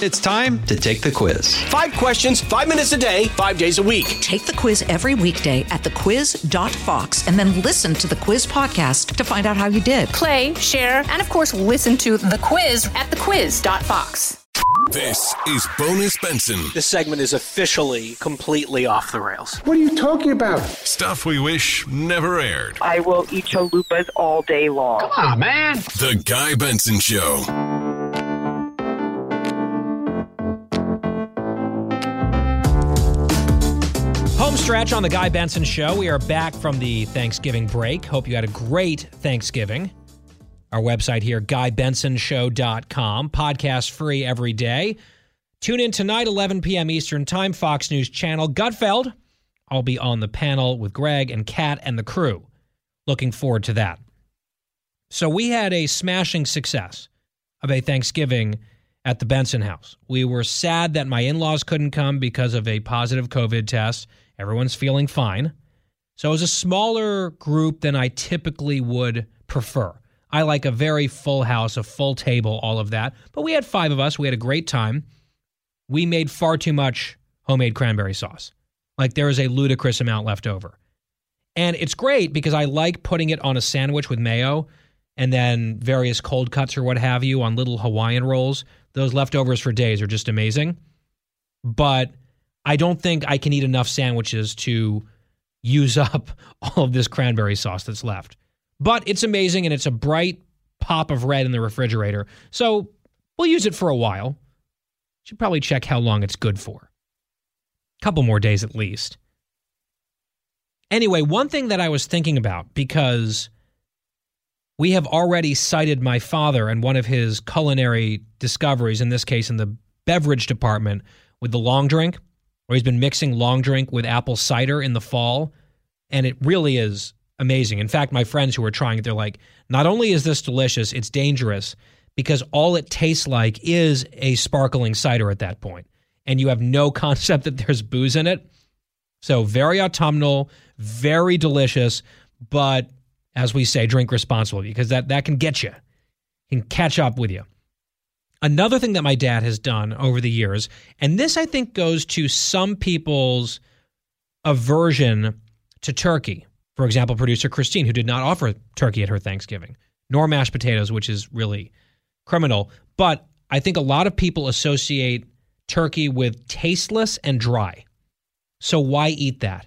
It's time to take the quiz. Five questions, five minutes a day, five days a week. Take the quiz every weekday at thequiz.fox and then listen to the quiz podcast to find out how you did. Play, share, and of course, listen to the quiz at thequiz.fox. This is Bonus Benson. This segment is officially completely off the rails. What are you talking about? Stuff we wish never aired. I will eat chalupas all day long. Come on, man. The Guy Benson Show. Stretch on the Guy Benson Show. We are back from the Thanksgiving break. Hope you had a great Thanksgiving. Our website here, GuyBensonShow.com. Podcast free every day. Tune in tonight, 11 p.m. Eastern Time, Fox News Channel. Gutfeld. I'll be on the panel with Greg and Kat and the crew. Looking forward to that. So we had a smashing success of a Thanksgiving at the Benson house. We were sad that my in laws couldn't come because of a positive COVID test. Everyone's feeling fine. So it was a smaller group than I typically would prefer. I like a very full house, a full table, all of that. But we had five of us. We had a great time. We made far too much homemade cranberry sauce. Like there is a ludicrous amount left over. And it's great because I like putting it on a sandwich with mayo and then various cold cuts or what have you on little Hawaiian rolls. Those leftovers for days are just amazing. But I don't think I can eat enough sandwiches to use up all of this cranberry sauce that's left. But it's amazing and it's a bright pop of red in the refrigerator. So we'll use it for a while. Should probably check how long it's good for. A couple more days at least. Anyway, one thing that I was thinking about because we have already cited my father and one of his culinary discoveries, in this case in the beverage department, with the long drink, where he's been mixing long drink with apple cider in the fall. And it really is amazing. In fact, my friends who are trying it, they're like, not only is this delicious, it's dangerous because all it tastes like is a sparkling cider at that point. And you have no concept that there's booze in it. So, very autumnal, very delicious, but as we say, drink responsibly because that, that can get you, can catch up with you. Another thing that my dad has done over the years, and this I think goes to some people's aversion to turkey. For example, producer Christine, who did not offer turkey at her Thanksgiving, nor mashed potatoes, which is really criminal. But I think a lot of people associate turkey with tasteless and dry. So why eat that?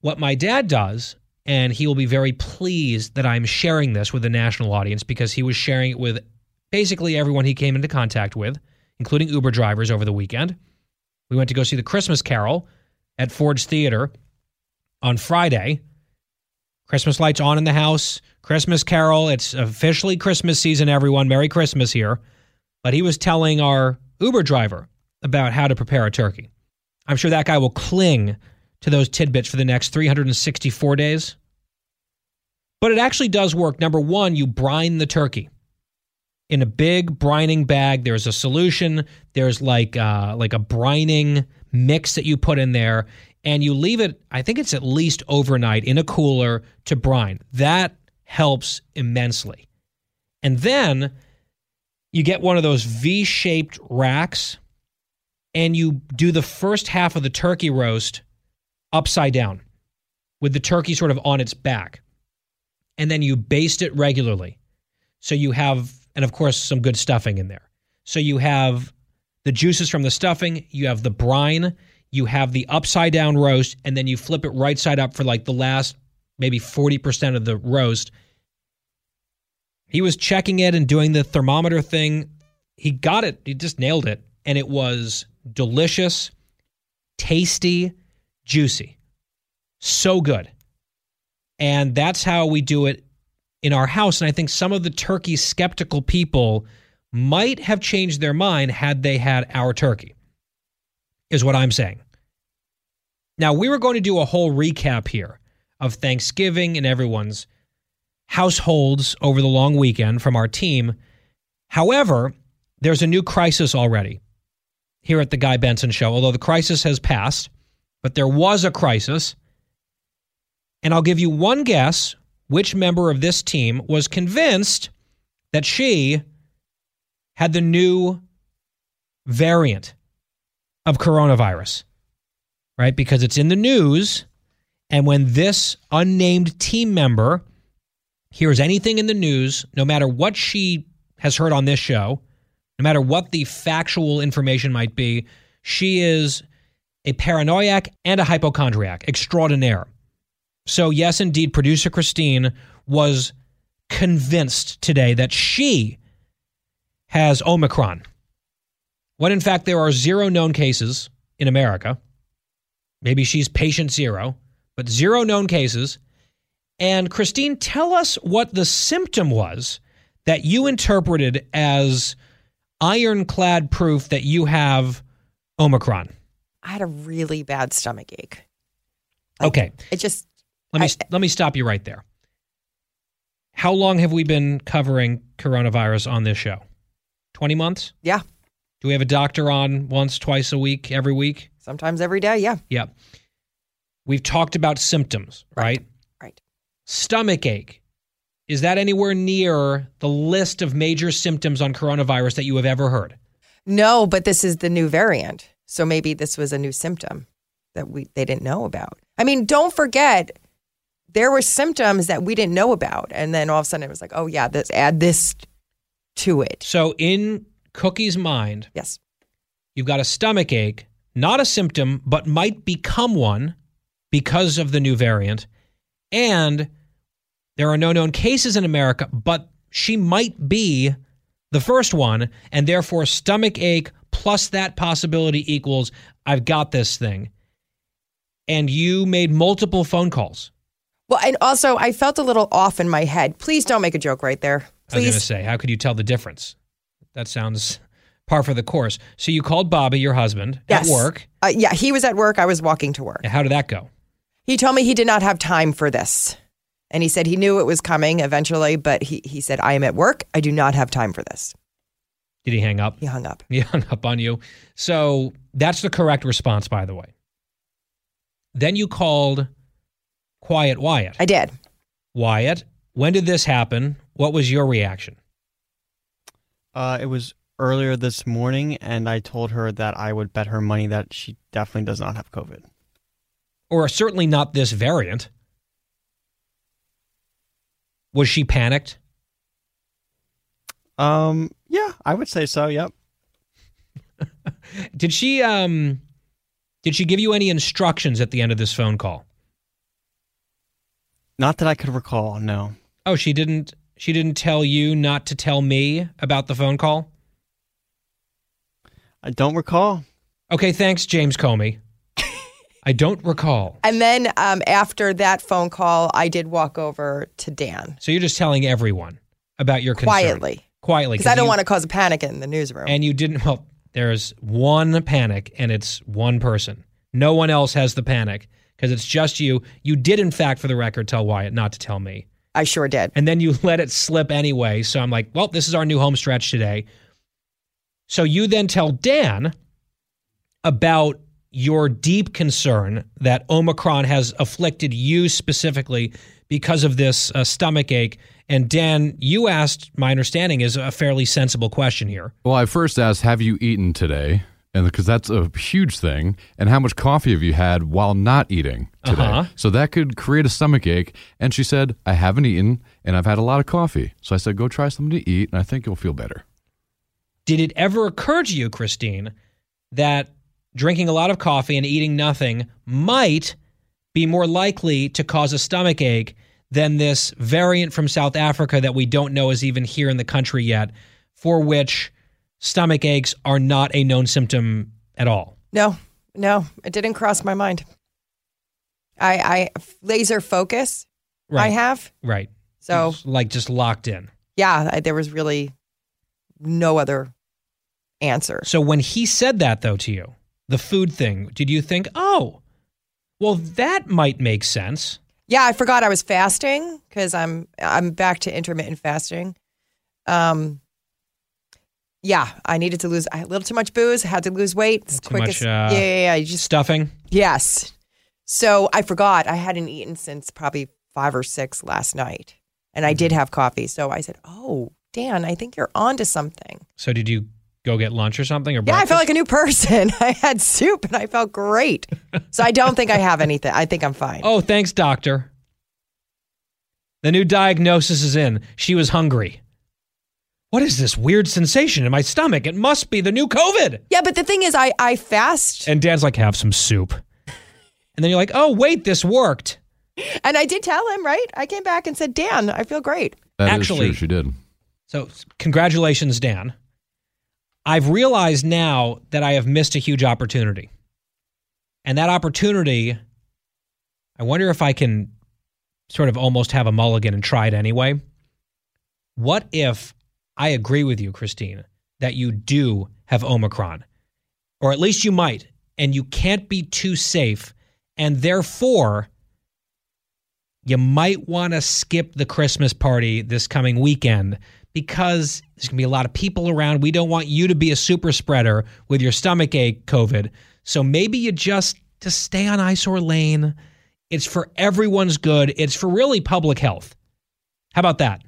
What my dad does, and he will be very pleased that I'm sharing this with the national audience because he was sharing it with basically everyone he came into contact with, including Uber drivers over the weekend. We went to go see the Christmas Carol at Ford's Theater on Friday. Christmas lights on in the house, Christmas Carol. It's officially Christmas season, everyone. Merry Christmas here. But he was telling our Uber driver about how to prepare a turkey. I'm sure that guy will cling to those tidbits for the next 364 days. But it actually does work. Number one, you brine the turkey in a big brining bag. There's a solution. There's like uh, like a brining mix that you put in there, and you leave it. I think it's at least overnight in a cooler to brine. That helps immensely. And then you get one of those V-shaped racks, and you do the first half of the turkey roast upside down, with the turkey sort of on its back, and then you baste it regularly. So you have and of course some good stuffing in there. So you have the juices from the stuffing, you have the brine, you have the upside down roast, and then you flip it right side up for like the last maybe 40% of the roast. He was checking it and doing the thermometer thing. He got it, he just nailed it. And it was delicious, tasty, juicy. So good. And that's how we do it in our house. And I think some of the turkey skeptical people might have changed their mind had they had our turkey, is what I'm saying. Now, we were going to do a whole recap here of Thanksgiving and everyone's households over the long weekend from our team. However, there's a new crisis already here at the Guy Benson Show, although the crisis has passed, but there was a crisis. And I'll give you one guess which member of this team was convinced that she had the new variant of coronavirus, right? Because it's in the news. And when this unnamed team member hears anything in the news, no matter what she has heard on this show, no matter what the factual information might be, she is a paranoiac and a hypochondriac extraordinaire. So, yes, indeed, producer Christine was convinced today that she has Omicron. When in fact, there are zero known cases in America. Maybe she's patient zero, but zero known cases. And Christine, tell us what the symptom was that you interpreted as ironclad proof that you have Omicron. I had a really bad stomach ache. Okay. It just Let me I- let me stop you right there. How long have we been covering coronavirus on this show? 20 months? yeah, Do we have a doctor on once, twice a week, every week? sometimes every day. Yeah, Yep. We've talked about symptoms, right? right. Stomach ache. Is that anywhere near the list of major symptoms on coronavirus that you have ever heard? No, but this is the new variant, so maybe this was a new symptom that we they didn't know about. I mean, don't forget there were symptoms that we didn't know about, and then all of a sudden it was like, oh yeah, this add this to it. So, in Cookie's mind, Yes, you've got a stomach ache, not a symptom, but might become one because of the new variant. And there are no known cases in America, but she might be the first one. And therefore, stomach ache plus that possibility equals I've got this thing. And you made multiple phone calls. Well, and also I felt a little off in my head. Please don't make a joke right there. I was going to say, how could you tell the difference? That sounds par for the course. So you called Bobby, your husband, Yes. at work. Uh, yeah, he was at work. I was walking to work. How did that go? He told me he did not have time for this. And he said he knew it was coming eventually, but he, he said, I am at work. I do not have time for this. Did he hang up? He hung up. He hung up on you. So that's the correct response, by the way. Then you called Quiet Wyatt. I did. Wyatt, when did this happen? What was your reaction? Uh, it was earlier this morning, and I told her that I would bet her money that she definitely does not have COVID. Or certainly not this variant. Was she panicked? Um, yeah, I would say so. Yep. Did she um did she give you any instructions at the end of this phone call? Not that I could recall. No. Oh, she didn't she didn't tell you not to tell me about the phone call? I don't recall. Okay, thanks James Comey. I don't recall. And then um, after that phone call, I did walk over to Dan So you're just telling everyone about your concern. quietly Quietly. because I don't you- want to cause a panic in the newsroom. And you didn't, well, there's one panic and it's one person. No one else has the panic because it's just you. You did, in fact, for the record, tell Wyatt not to tell me. I sure did. And then you let it slip anyway. So I'm like, well, this is our new home stretch today. So you then tell Dan about your deep concern that Omicron has afflicted you specifically because of this uh, stomach ache. And Dan, you asked, my understanding is a fairly sensible question here. Well, I first asked, "Have you eaten today?" And because that's a huge thing, and how much coffee have you had while not eating today? Uh-huh. So that could create a stomach ache. And she said, "I haven't eaten, and I've had a lot of coffee." So I said, "Go try something to eat, and I think you'll feel better." Did it ever occur to you, Christine, that drinking a lot of coffee and eating nothing might be more likely to cause a stomach ache than this variant from South Africa that we don't know is even here in the country yet, for which stomach aches are not a known symptom at all? No, no, it didn't cross my mind. I, I laser focus. Right. I have. Right. So It's like just locked in. yeah, I, there was really no other answer. So when he said that though to you, the food thing, did you think, "Oh, well that might make sense." Yeah, I forgot I was fasting because I'm I'm back to intermittent fasting. Um, yeah, I needed to lose a little too much booze. Had to lose weight. It's Too much, uh, yeah, yeah, yeah. You just Stuffing? yes. So I forgot I hadn't eaten since probably five or six last night, and I Mm-hmm. did have coffee. So I said, "Oh, Dan, I think you're onto something." So did you go get lunch or something? Or Yeah, I felt like a new person. I had soup and I felt great. So I don't think I have anything. I think I'm fine. Oh, thanks, doctor. The new diagnosis is in. She was hungry. What is this weird sensation in my stomach? It must be the new COVID. Yeah, but the thing is, I, I fast And Dan's like, have some soup. And then you're like, oh, wait, this worked. and I did tell him, right? I came back and said, Dan, I feel great. That is Actually- true. She did. So, congratulations, Dan. I've realized now that I have missed a huge opportunity. And that opportunity, I wonder if I can sort of almost have a mulligan and try it anyway. What if I agree with you, Christine, that you do have Omicron? Or at least you might, and you can't be too safe. And therefore, you might want to skip the Christmas party this coming weekend because there's going to be a lot of people around. We don't want you to be a super spreader with your stomach ache COVID. So maybe you just to stay on Isor Lane. It's for everyone's good. It's for really public health. How about that?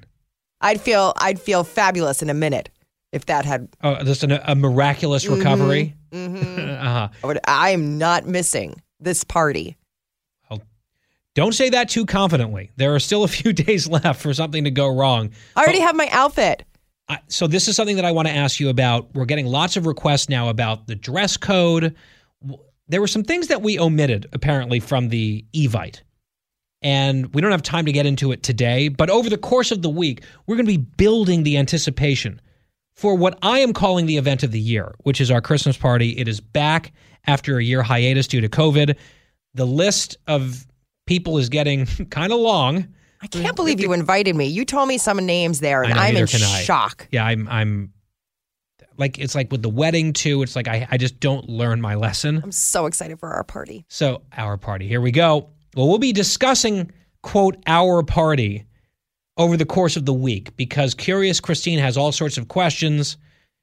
I'd feel I'd feel fabulous in a minute if that had. Uh, just an, a miraculous recovery. Mm-hmm. uh-huh. I I'm not missing this party. Don't say that too confidently. There are still a few days left for something to go wrong. I already have my outfit. I- so this is something that I want to ask you about. We're getting lots of requests now about the dress code. There were some things that we omitted apparently from the Evite. And we don't have time to get into it today, but over the course of the week, we're going to be building the anticipation for what I am calling the event of the year, which is our Christmas party. It is back after a year hiatus due to COVID. The list of people is getting kind of long. I can't believe you invited me. You told me some names there, and know, I'm in neither can I. shock. Yeah, I'm I'm like it's like with the wedding too. It's like I, I just don't learn my lesson. I'm so excited for our party. So our party. Here we go. Well, we'll be discussing quote our party over the course of the week because Curious Christine has all sorts of questions.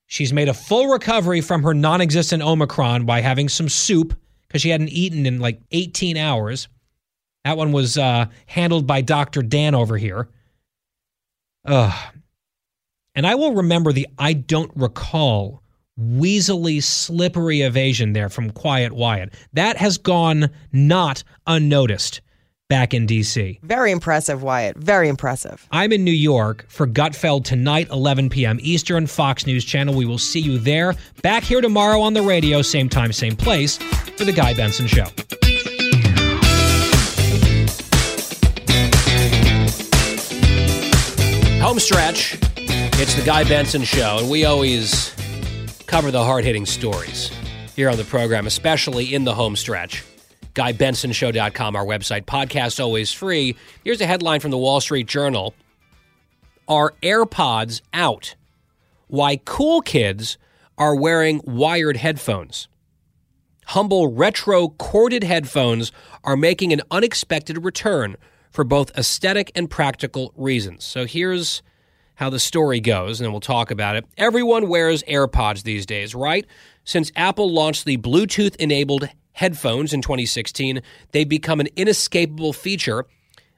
She's made a full recovery from her non-existent Omicron by having some soup because she hadn't eaten in like 18 hours. That one was uh, handled by Dr. Dan over here. Ugh. And I will remember the I don't recall weaselly, slippery evasion there from Quiet Wyatt. That has gone not unnoticed back in D.C. Very impressive, Wyatt. Very impressive. I'm in New York for Gutfeld tonight, 11 p.m. Eastern, Fox News Channel. We will see you there. Back here tomorrow on the radio, same time, same place, for The Guy Benson Show. Home stretch. It's the Guy Benson Show, and we always cover the hard hitting stories here on the program, especially in the home stretch. GuyBensonShow.com, our website. Podcast always free. Here's a headline from the Wall Street Journal Are AirPods out? Why cool kids are wearing wired headphones. Humble retro corded headphones are making an unexpected return for both aesthetic and practical reasons. So here's how the story goes, and then we'll talk about it. Everyone wears AirPods these days, right? Since Apple launched the Bluetooth enabled headphones in 2016, they've become an inescapable feature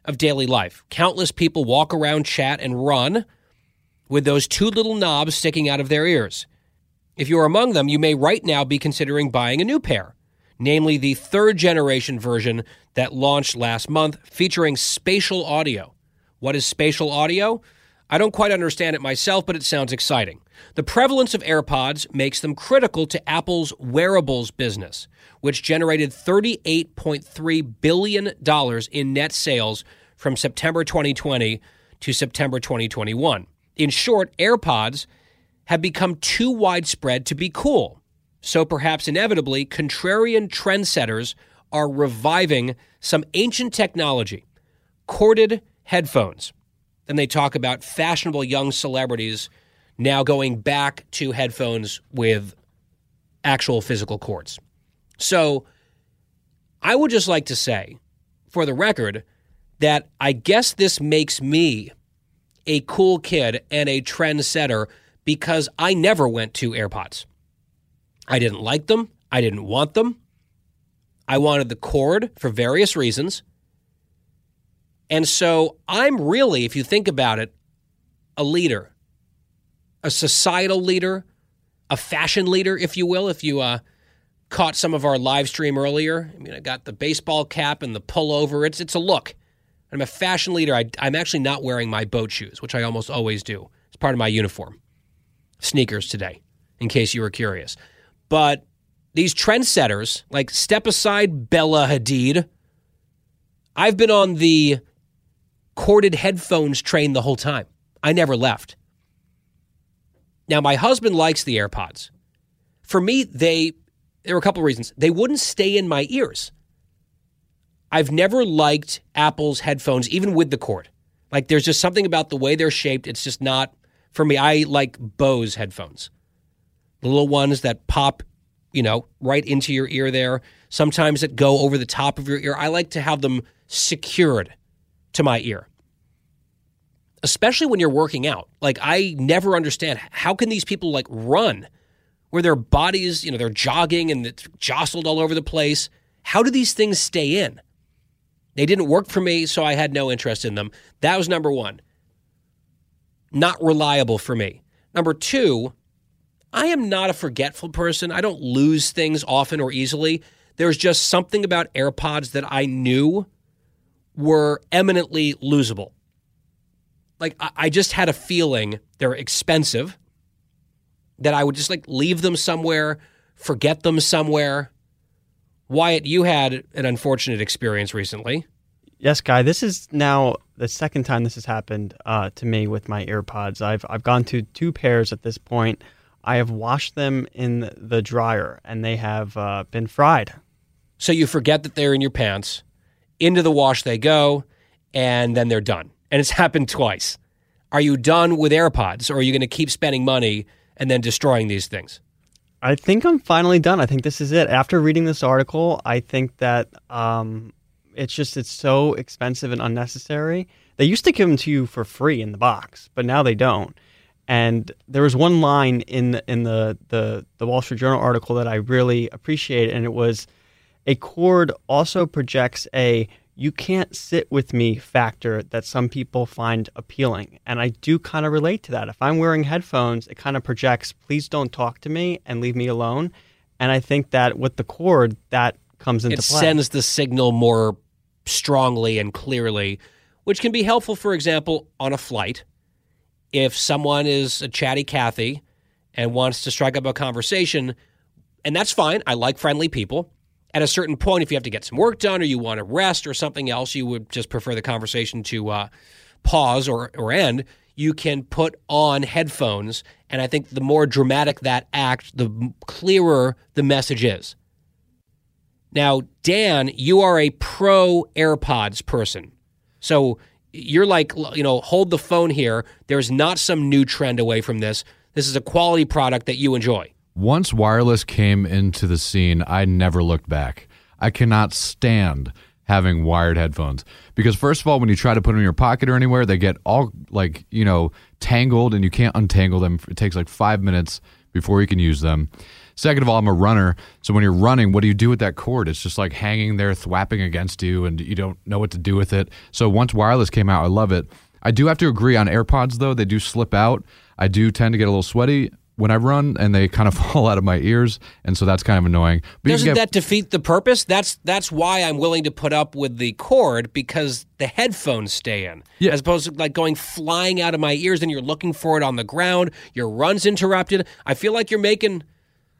of daily life. Countless people walk around, chat, and run with those two little knobs sticking out of their ears. If you're among them, you may right now be considering buying a new pair, namely the third generation version that launched last month featuring spatial audio. What is spatial audio? I don't quite understand it myself, but it sounds exciting. The prevalence of AirPods makes them critical to Apple's wearables business, which generated $38.3 billion in net sales from September 2020 to September 2021. In short, AirPods have become too widespread to be cool. So perhaps inevitably, contrarian trendsetters are reviving some ancient technology, corded headphones. Then they talk about fashionable young celebrities now going back to headphones with actual physical cords. So I would just like to say, for the record, that I guess this makes me a cool kid and a trendsetter because I never went to AirPods. I didn't like them. I didn't want them. I wanted the cord for various reasons. And so I'm really, if you think about it, a leader, a societal leader, a fashion leader, if you will. If you uh, caught some of our live stream earlier, I mean, I got the baseball cap and the pullover. It's it's a look. I'm a fashion leader. I, I'm actually not wearing my boat shoes, which I almost always do. It's part of my uniform. Sneakers today, in case you were curious. But these trendsetters, like step aside Bella Hadid. I've been on the corded headphones train the whole time. I never left. Now, my husband likes the AirPods. For me, they there were a couple of reasons. They wouldn't stay in my ears. I've never liked Apple's headphones, even with the cord. Like, there's just something about the way they're shaped. It's just not for me. I like Bose headphones, the little ones that pop, you know, right into your ear there. Sometimes that go over the top of your ear. I like to have them secured to my ear especially when you're working out. Like I never understand how can these people like run where their bodies, you know, they're jogging and it's jostled all over the place. How do these things stay in? They didn't work for me, so I had no interest in them. That was number 1. Not reliable for me. Number 2, I am not a forgetful person. I don't lose things often or easily. There's just something about AirPods that I knew were eminently losable like I, just had a feeling they're expensive that I would just like leave them somewhere, forget them somewhere. Wyatt, you had an unfortunate experience recently. Yes, Guy. This is now the second time this has happened uh, to me with my earpods. I've I've gone to two pairs at this point. I have washed them in the dryer, and they have uh, been fried. So you forget that they're in your pants. Into the wash they go, and then they're done and it's happened twice. Are you done with AirPods or are you going to keep spending money and then destroying these things? I think I'm finally done. I think this is it. After reading this article, I think that um, it's just it's so expensive and unnecessary. They used to give them to you for free in the box, but now they don't. And there was one line in the, in the, the the Wall Street Journal article that I really appreciate, and it was, "A cord also projects a you can't sit with me factor that some people find appealing. And I do kind of relate to that. If I'm wearing headphones, it kind of projects, please don't talk to me and leave me alone. And I think that with the cord, that comes into it play. It sends the signal more strongly and clearly, which can be helpful, for example, on a flight. If someone is a chatty Cathy and wants to strike up a conversation, and that's fine. I like friendly people at a certain point, if you have to get some work done or you want to rest or something else, you would just prefer the conversation to uh, pause or, or end. You can put on headphones. And I think the more dramatic that act, the clearer the message is. Now, Dan, you are a pro AirPods person. So you're like, you know, hold the phone here. There's not some new trend away from this. This is a quality product that you enjoy. Once wireless came into the scene, I never looked back. I cannot stand having wired headphones. Because first of all when you try to put them in your pocket or anywhere they get all like you know tangled and you can't untangle them. It takes like five minutes before you can use them. Second of all i'm a runner. So when you're running what do you do with that cord? It's just like hanging there thwapping against you and you don't know what to do with it. So once wireless came out i love it. I do have to agree on airpods though. They do slip out. I do tend to get a little sweaty when I run and they kind of fall out of my ears, and so that's kind of annoying. But Doesn't get, that defeat the purpose? That's that's why I'm willing to put up with the cord because the headphones stay in, yeah. as opposed to like going flying out of my ears and you're looking for it on the ground. Your run's interrupted. I feel like you're making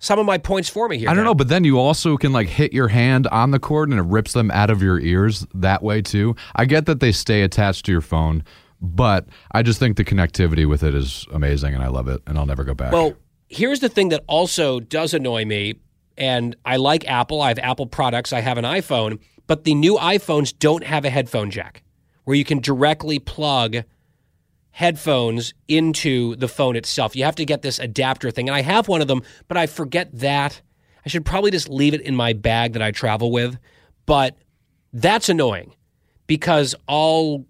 some of my points for me here. I don't know, but then you also can like hit your hand on the cord and it rips them out of your ears that way too. I get that they stay attached to your phone, but I just think the connectivity with it is amazing and I love it and I'll never go back. Well, here's the thing that also does annoy me and I like Apple. I have Apple products. I have an iPhone, but the new iPhones don't have a headphone jack where you can directly plug headphones into the phone itself. You have to get this adapter thing. And I have one of them, but I forget that. I should probably just leave it in my bag that I travel with. But that's annoying because I'll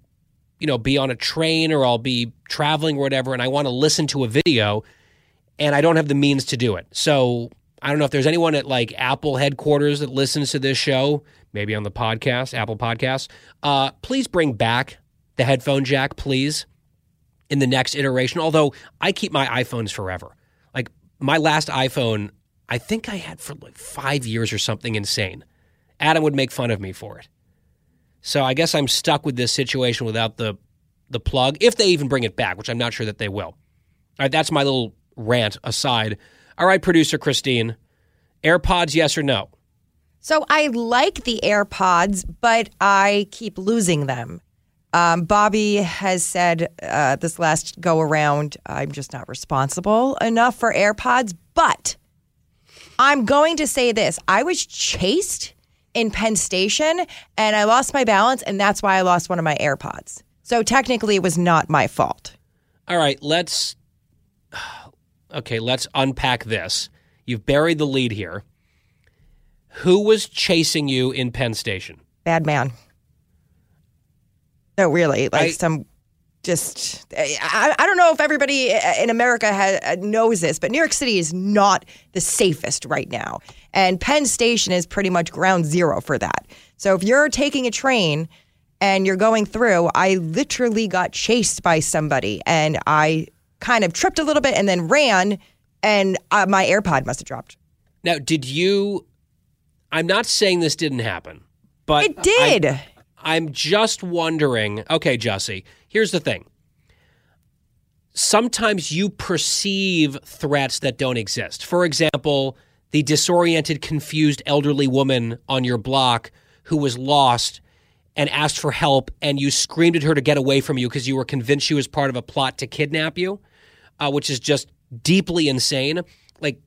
you know, be on a train or I'll be traveling or whatever, and I want to listen to a video, and I don't have the means to do it. So I don't know if there's anyone at like Apple headquarters that listens to this show, maybe on the podcast, Apple Podcasts. Uh, please bring back the headphone jack, please, in the next iteration. Although I keep my iPhones forever. Like my last iPhone, I think I had for like five years or something insane. Adam would make fun of me for it. So I guess I'm stuck with this situation without the the plug, if they even bring it back, which I'm not sure that they will. All right, that's my little rant aside. All right, producer Christine, AirPods, yes or no? So I like the AirPods, but I keep losing them. Um, Bobby has said uh, this last go around, I'm just not responsible enough for AirPods, but I'm going to say this. I was chased in Penn Station and I lost my balance, and that's why I lost one of my AirPods. So technically, it was not my fault. All right, let's okay, let's unpack this. You've buried the lead here. Who was chasing you in Penn Station? Bad man. No, really, like I- some just I, I don't know if everybody in America ha knows this, but New York City is not the safest right now, and Penn Station is pretty much ground zero for that. So if you're taking a train and you're going through, I literally got chased by somebody, and I kind of tripped a little bit and then ran, and uh, my AirPod must have dropped. Now, did you I'm not saying this didn't happen, but It did. I, I'm just wondering. Okay, Jussie, here's the thing. Sometimes you perceive threats that don't exist. For example, the disoriented, confused elderly woman on your block who was lost and asked for help, and you screamed at her to get away from you because you were convinced she was part of a plot to kidnap you, uh, which is just deeply insane. Like,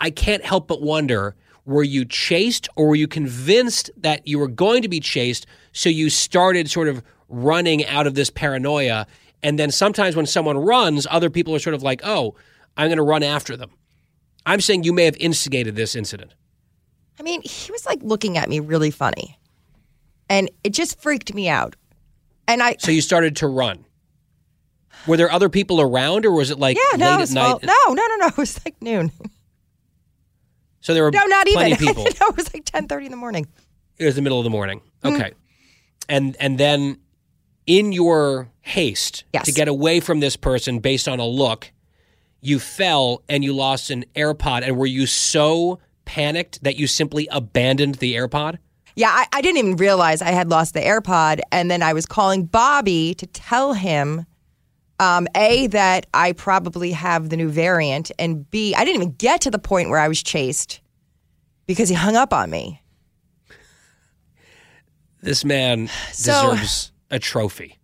I can't help but wonder were you chased or were you convinced that you were going to be chased? So you started sort of running out of this paranoia. And then sometimes when someone runs, other people are sort of like, oh, I'm going to run after them. I'm saying you may have instigated this incident. I mean, he was like looking at me really funny. And it just freaked me out. And I So you started to run. Were there other people around or was it like Yeah, no, late it at night? well, no, no, no, no. It was like noon. So there were No, not plenty even. of people. no, it was like ten thirty in the morning. It was the middle of the morning. Mm. Okay. And and then in your haste Yes. to get away from this person based on a look, you fell and you lost an AirPod. And were you so panicked that you simply abandoned the AirPod? Yeah, I, I didn't even realize I had lost the AirPod, and then I was calling Bobby to tell him, um, a that I probably have the new variant, and b I didn't even get to the point where I was chased because he hung up on me. This man So- deserves a trophy.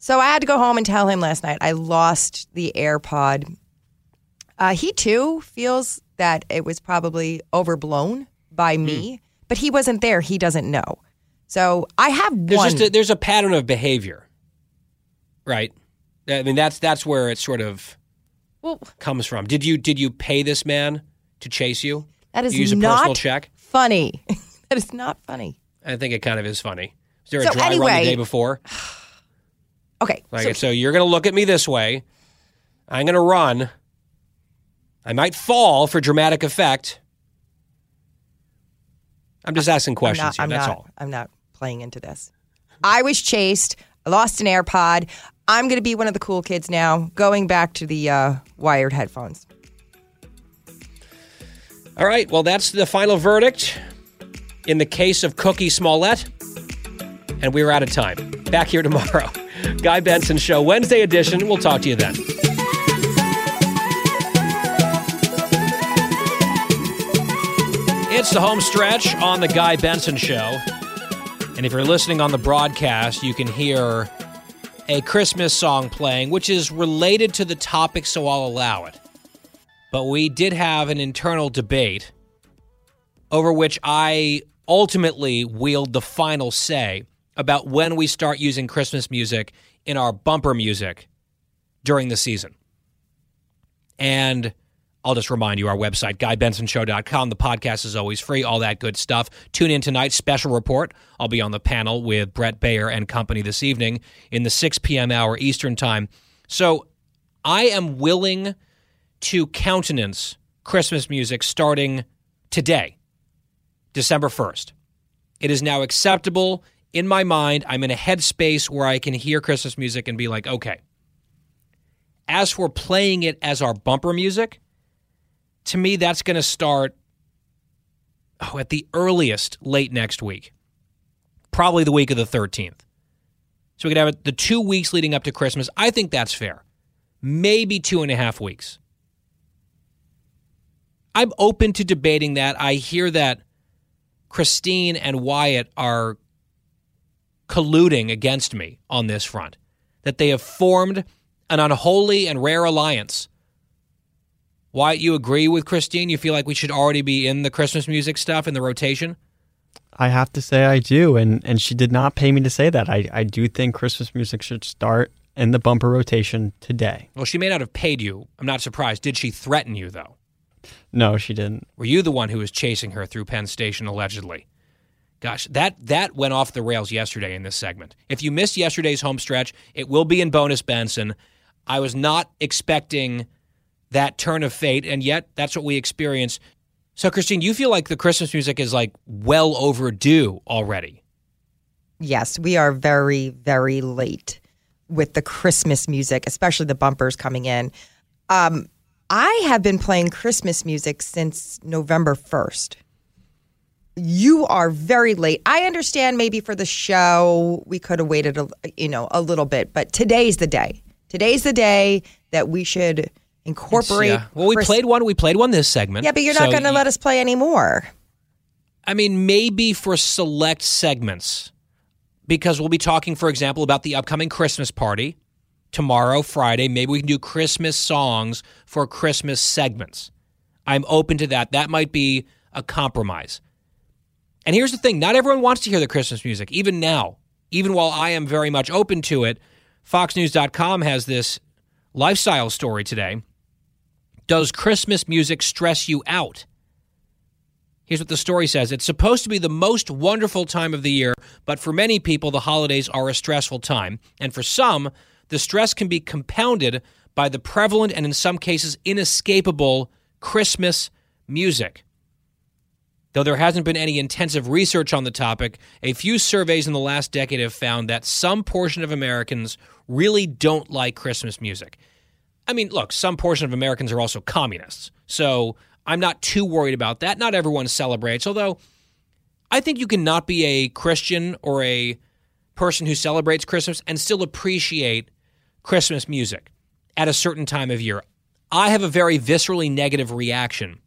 So I had to go home and tell him last night I lost the AirPod. Uh, he too feels that it was probably overblown by Hmm. me, but he wasn't there. He doesn't know. So I have There's one. just a, there's a pattern of behavior, right? I mean that's that's where it sort of well, comes from. Did you did you pay this man to chase you? that is you use a not personal check. funny. that is not funny. I think it kind of is funny. Is there a So dry run anyway- the day before? Okay. Like, so so, you're going to look at me this way. I'm going to run. I might fall for dramatic effect. I'm just asking I'm questions not, here. I'm That's not, all. I'm not playing into this. I was chased. I lost an AirPod. I'm going to be one of the cool kids now, going back to the uh, wired headphones. All right. Well, that's the final verdict in the case of Cookie Smollett. And we're out of time. Back here tomorrow. Guy Benson Show, Wednesday edition. We'll talk to you then. It's the home stretch on the Guy Benson Show. And if you're listening on the broadcast, you can hear a Christmas song playing, which is related to the topic, so I'll allow it. But we did have an internal debate over which I ultimately wield the final say about when we start using Christmas music in our bumper music during the season. And I'll just remind you our website, GuyBensonShow.com. The podcast is always free, all that good stuff. Tune in tonight, special report. I'll be on the panel with Bret Baier and company this evening in the 6 p.m. hour Eastern Time. So I am willing to countenance Christmas music starting today, December 1st. It is now acceptable in my mind. I'm in a headspace where I can hear Christmas music and be like, okay. As for playing it as our bumper music, to me, that's going to start oh, at the earliest late next week, probably the week of the 13th. So we could have it the two weeks leading up to Christmas. I think that's fair. Maybe two and a half weeks. I'm open to debating that. I hear that Christine and Wyatt are colluding against me on this front, that they have formed an unholy and rare alliance. Wyatt, you agree with Christine? You feel like we should already be in the Christmas music stuff in the rotation? I have to say I do, and and she did not pay me to say that. I I do think Christmas music should start in the bumper rotation today. Well, she may not have paid you. I'm not surprised. Did she threaten you though? No, she didn't. Were you the one who was chasing her through Penn Station allegedly? Gosh, that that went off the rails yesterday in this segment. If you missed yesterday's home stretch, it will be in bonus Benson. I was not expecting that turn of fate, and yet that's what we experience. So, Christine, you feel like the Christmas music is like well overdue already. Yes, we are very, very late with the Christmas music, especially the bumpers coming in. Um, I have been playing Christmas music since November 1st. You are very late. I understand maybe for the show we could have waited a, you know a little bit, but today's the day. Today's the day that we should incorporate. Yeah. Well, we Chris- played one. We played one this segment. Yeah, but you're not So going to let us play anymore. I mean, maybe for select segments, because we'll be talking, for example, about the upcoming Christmas party tomorrow, Friday. Maybe we can do Christmas songs for Christmas segments. I'm open to that. That might be a compromise. And here's the thing not everyone wants to hear the Christmas music, even now. Even while I am very much open to it, FoxNews.com has this lifestyle story today. Does Christmas music stress you out? Here's what the story says It's supposed to be the most wonderful time of the year, but for many people, the holidays are a stressful time. And for some, the stress can be compounded by the prevalent and in some cases inescapable Christmas music. Though there hasn't been any intensive research on the topic, a few surveys in the last decade have found that some portion of Americans really don't like Christmas music. I mean, look, some portion of Americans are also communists. So I'm not too worried about that. Not everyone celebrates, although I think you can not be a Christian or a person who celebrates Christmas and still appreciate Christmas music at a certain time of year. I have a very viscerally negative reaction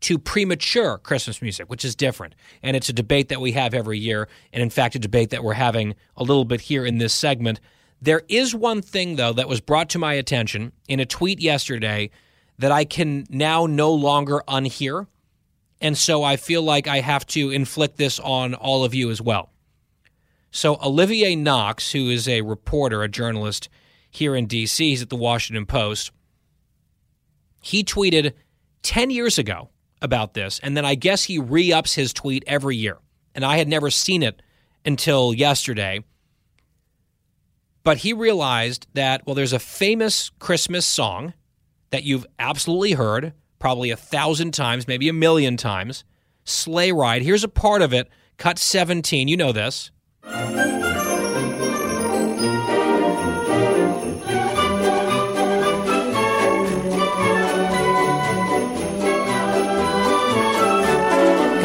to premature Christmas music, which is different. And it's a debate that we have every year. And in fact, a debate that we're having a little bit here in this segment. There is one thing, though, that was brought to my attention in a tweet yesterday that I can now no longer unhear. And so I feel like I have to inflict this on all of you as well. So Olivier Knox, who is a reporter, a journalist here in D.C., he's at the Washington Post, he tweeted 10 years ago about this. And then I guess he re ups his tweet every year. And I had never seen it until yesterday. But he realized that, well, there's a famous Christmas song that you've absolutely heard, probably a thousand times, maybe a million times Sleigh Ride. Here's a part of it, cut 17. You know this. All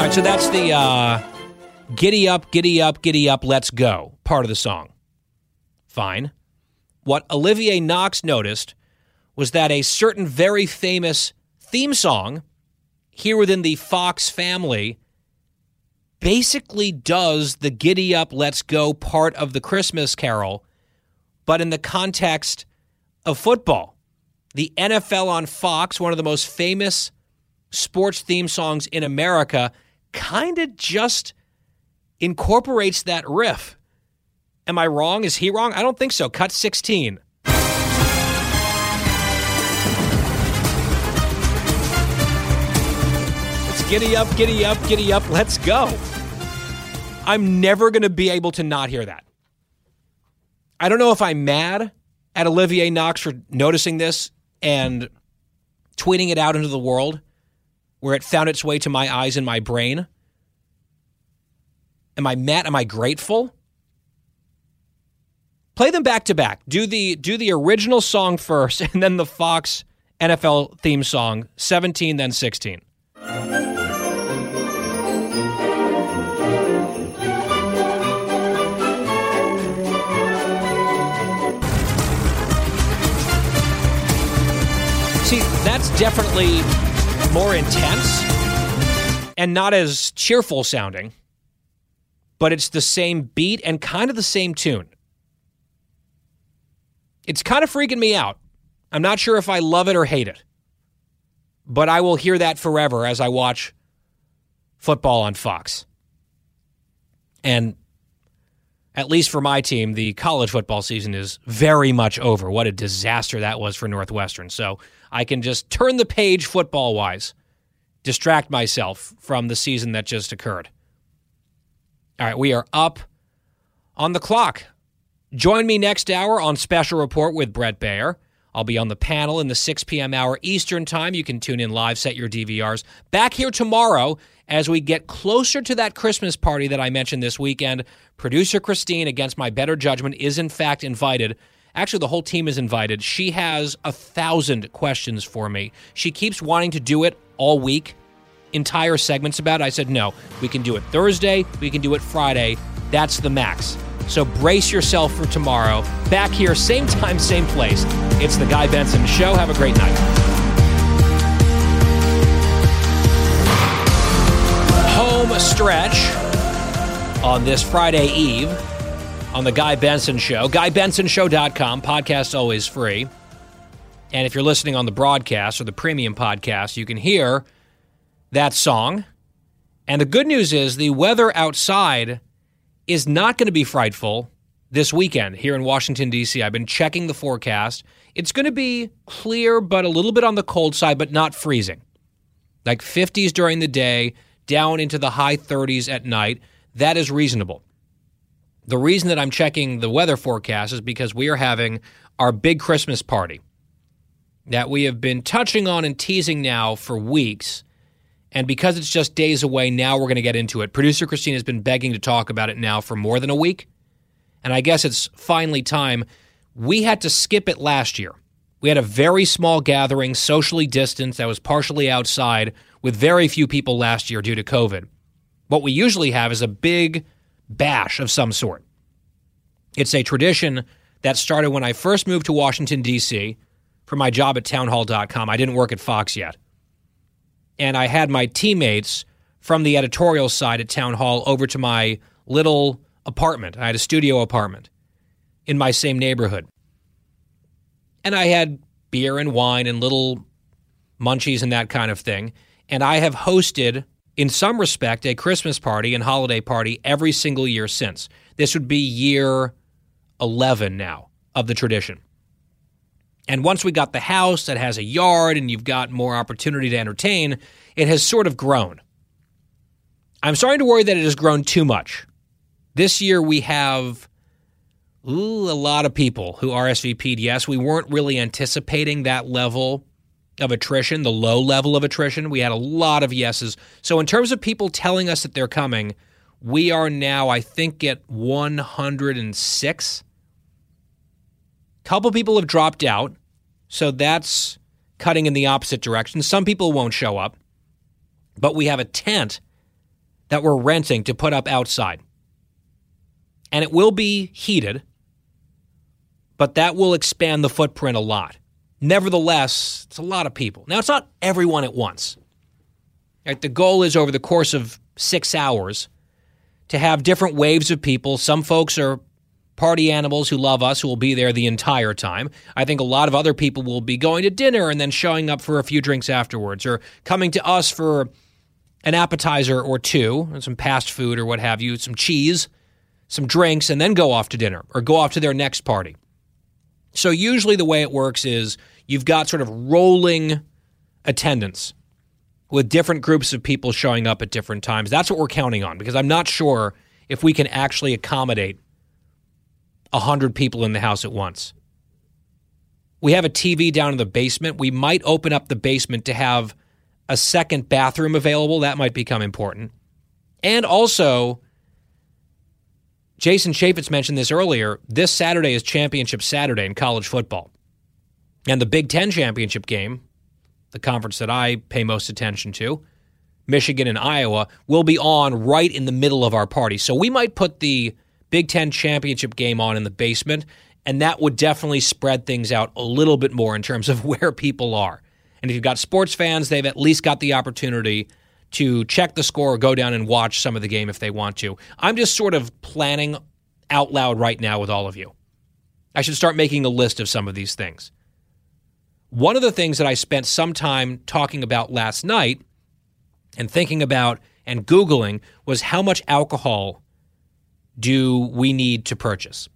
right, so that's the uh, giddy up, giddy up, giddy up, let's go part of the song. Fine. What Olivier Knox noticed was that a certain very famous theme song here within the Fox family basically does the giddy up, let's go part of the Christmas carol, but in the context of football. The NFL on Fox, one of the most famous sports theme songs in America, kind of just incorporates that riff. Am I wrong? Is he wrong? I don't think so. Cut 16. It's giddy up, giddy up, giddy up. Let's go. I'm never going to be able to not hear that. I don't know if I'm mad at Olivier Knox for noticing this and tweeting it out into the world where it found its way to my eyes and my brain. Am I mad? Am I grateful? Play them back to back. Do the do the original song first and then the Fox NFL theme song 17, then 16. See, that's definitely more intense and not as cheerful sounding, but it's the same beat and kind of the same tune. It's kind of freaking me out. I'm not sure if I love it or hate it, but I will hear that forever as I watch football on Fox. And at least for my team, the college football season is very much over. What a disaster that was for Northwestern. So I can just turn the page football wise, distract myself from the season that just occurred. All right, we are up on the clock. Join me next hour on Special Report with Bret Baier. I'll be on the panel in the 6 p.m. hour Eastern Time. You can tune in live, set your DVRs. Back here tomorrow as we get closer to that Christmas party that I mentioned this weekend. Producer Christine, against my better judgment, is in fact invited. Actually, the whole team is invited. She has a thousand questions for me. She keeps wanting to do it all week, entire segments about it. I said, no, we can do it Thursday, we can do it Friday. That's the max. So brace yourself for tomorrow. Back here, same time, same place. It's the Guy Benson Show. Have a great night. Home stretch on this Friday Eve on the Guy Benson Show. GuyBensonShow.com. Podcast always free. And if you're listening on the broadcast or the premium podcast, you can hear that song. And the good news is the weather outside is not going to be frightful this weekend here in Washington, D.C. I've been checking the forecast. It's going to be clear, but a little bit on the cold side, but not freezing. Like 50s during the day, down into the high 30s at night. That is reasonable. The reason that I'm checking the weather forecast is because we are having our big Christmas party that we have been touching on and teasing now for weeks. And because it's just days away, now we're going to get into it. Producer Christine has been begging to talk about it now for more than a week. And I guess it's finally time. We had to skip it last year. We had a very small gathering, socially distanced, that was partially outside with very few people last year due to COVID. What we usually have is a big bash of some sort. It's a tradition that started when I first moved to Washington, D.C. for my job at townhall.com. I didn't work at Fox yet and I had my teammates from the editorial side at Town Hall over to my little apartment. I had a studio apartment in my same neighborhood. And I had beer and wine and little munchies and that kind of thing. And I have hosted, in some respect, a Christmas party and holiday party every single year since. This would be year 11 now of the tradition. And once we got the house that has a yard and you've got more opportunity to entertain, it has sort of grown. I'm starting to worry that it has grown too much. This year we have ooh, a lot of people who RSVP'd yes. We weren't really anticipating that level of attrition, the low level of attrition. We had a lot of yeses. So, in terms of people telling us that they're coming, we are now, I think, at 106 couple people have dropped out, so that's cutting in the opposite direction. Some people won't show up, but we have a tent that we're renting to put up outside. And it will be heated, but that will expand the footprint a lot. Nevertheless, it's a lot of people. Now, it's not everyone at once. Right? The goal is over the course of six hours to have different waves of people. Some folks are party animals who love us who will be there the entire time. I think a lot of other people will be going to dinner and then showing up for a few drinks afterwards or coming to us for an appetizer or two, some passed food or what have you, some cheese, some drinks, and then go off to dinner or go off to their next party. So, usually the way it works is you've got sort of rolling attendance with different groups of people showing up at different times. That's what we're counting on because I'm not sure if we can actually accommodate 100 people in the house at once. We have a TV down in the basement. We might open up the basement to have a second bathroom available. That might become important. And also, Jason Chaffetz mentioned this earlier. This Saturday is Championship Saturday in college football. And the Big Ten championship game the conference that I pay most attention to, Michigan and Iowa, will be on right in the middle of our party. So we might put the Big Ten championship game on in the basement, and that would definitely spread things out a little bit more in terms of where people are. And if you've got sports fans, they've at least got the opportunity to check the score or go down and watch some of the game if they want to. I'm just sort of planning out loud right now with all of you. I should start making a list of some of these things. One of the things that I spent some time talking about last night and thinking about and Googling was how much alcohol do we need to purchase?